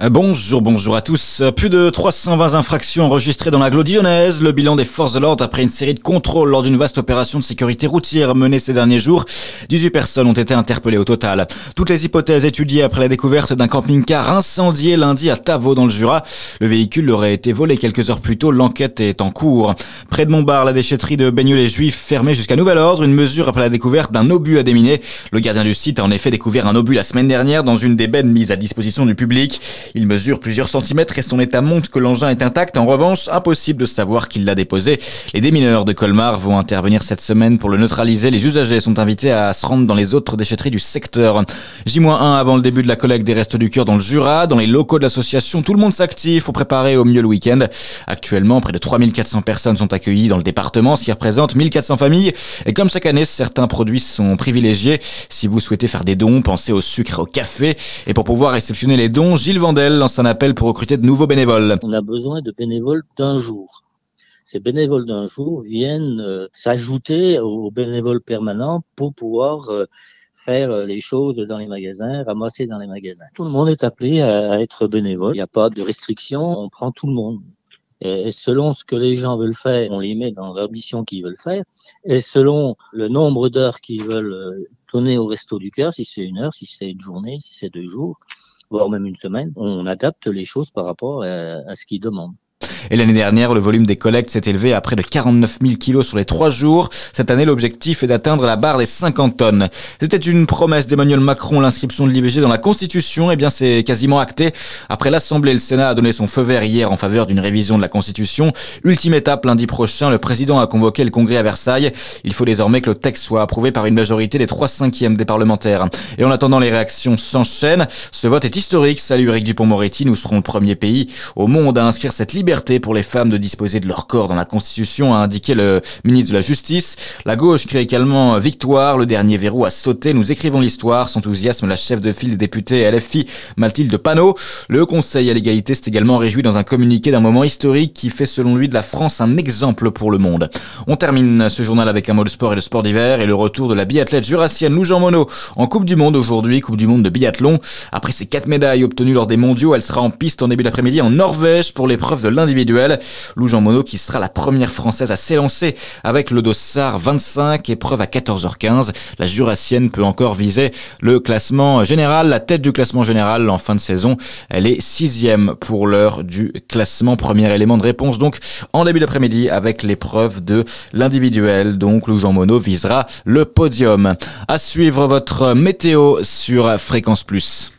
Euh, bonjour, bonjour à tous. Euh, plus de 320 infractions enregistrées dans la Glodionnaise. Le bilan des forces de l'ordre après une série de contrôles lors d'une vaste opération de sécurité routière menée ces derniers jours. 18 personnes ont été interpellées au total. Toutes les hypothèses étudiées après la découverte d'un camping-car incendié lundi à Tavaux dans le Jura. Le véhicule aurait été volé quelques heures plus tôt. L'enquête est en cours. Près de Montbar, la déchetterie de Baigneux-les-Juifs fermée jusqu'à nouvel ordre. Une mesure après la découverte d'un obus à déminer. Le gardien du site a en effet découvert un obus la semaine dernière dans une des bennes mises à disposition du public. Il mesure plusieurs centimètres et son état montre que l'engin est intact. En revanche, impossible de savoir qui l'a déposé. Les démineurs de Colmar vont intervenir cette semaine pour le neutraliser. Les usagers sont invités à se rendre dans les autres déchetteries du secteur. J-1 avant le début de la collecte des restes du cœur dans le Jura. Dans les locaux de l'association, tout le monde s'active pour préparer au mieux le week-end. Actuellement, près de 3400 personnes sont accueillies dans le département, ce qui représente 1400 familles. Et comme chaque année, certains produits sont privilégiés. Si vous souhaitez faire des dons, pensez au sucre au café. Et pour pouvoir réceptionner les dons, Gilles Lance un appel pour recruter de nouveaux bénévoles. On a besoin de bénévoles d'un jour. Ces bénévoles d'un jour viennent euh, s'ajouter aux bénévoles permanents pour pouvoir euh, faire euh, les choses dans les magasins, ramasser dans les magasins. Tout le monde est appelé à, être bénévole. Il n'y a pas de restriction, on prend tout le monde. Et selon ce que les gens veulent faire, on les met dans l'ambition qu'ils veulent faire. Et selon le nombre d'heures qu'ils veulent donner au resto du cœur, si c'est une heure, si c'est une journée, si c'est deux jours, voire même une semaine, on adapte les choses par rapport à, ce qu'ils demandent. Et l'année dernière, le volume des collectes s'est élevé à près de 49 000 kilos sur les trois jours. Cette année, l'objectif est d'atteindre la barre des 50 tonnes. C'était une promesse d'Emmanuel Macron, l'inscription de l'IVG dans la Constitution. Eh bien, c'est quasiment acté. Après l'Assemblée, le Sénat a donné son feu vert hier en faveur d'une révision de la Constitution. Ultime étape, lundi prochain, le président a convoqué le Congrès à Versailles. Il faut désormais que le texte soit approuvé par une majorité des trois cinquièmes des parlementaires. Et en attendant, les réactions s'enchaînent. Ce vote est historique. Salut Eric Dupont-Moretti, nous serons le premier pays au monde à inscrire cette liberté pour les femmes de disposer de leur corps dans la Constitution, a indiqué le ministre de la Justice. La gauche crie également victoire, le dernier verrou a sauté, nous écrivons l'histoire, s'enthousiasme la chef de file des députés LFI, Mathilde Panot. Le Conseil à l'égalité s'est également réjoui dans un communiqué d'un moment historique qui fait selon lui de la France un exemple pour le monde. On termine ce journal avec un mot de sport et de sport d'hiver et le retour de la biathlète jurassienne Lou Jean Monod en Coupe du Monde aujourd'hui, Coupe du Monde de biathlon. Après ses quatre médailles obtenues lors des mondiaux, elle sera en piste en début d'après-midi en Norvège pour l'épreuve de Lou Jean Monod qui sera la première française à s'élancer avec le Dossard 25, épreuve à 14h15. La Jurassienne peut encore viser le classement général, la tête du classement général en fin de saison. Elle est sixième pour l'heure du classement. Premier élément de réponse donc en début d'après-midi avec l'épreuve de l'individuel. Donc Lou Jean Monod visera le podium. À suivre votre météo sur Fréquence Plus.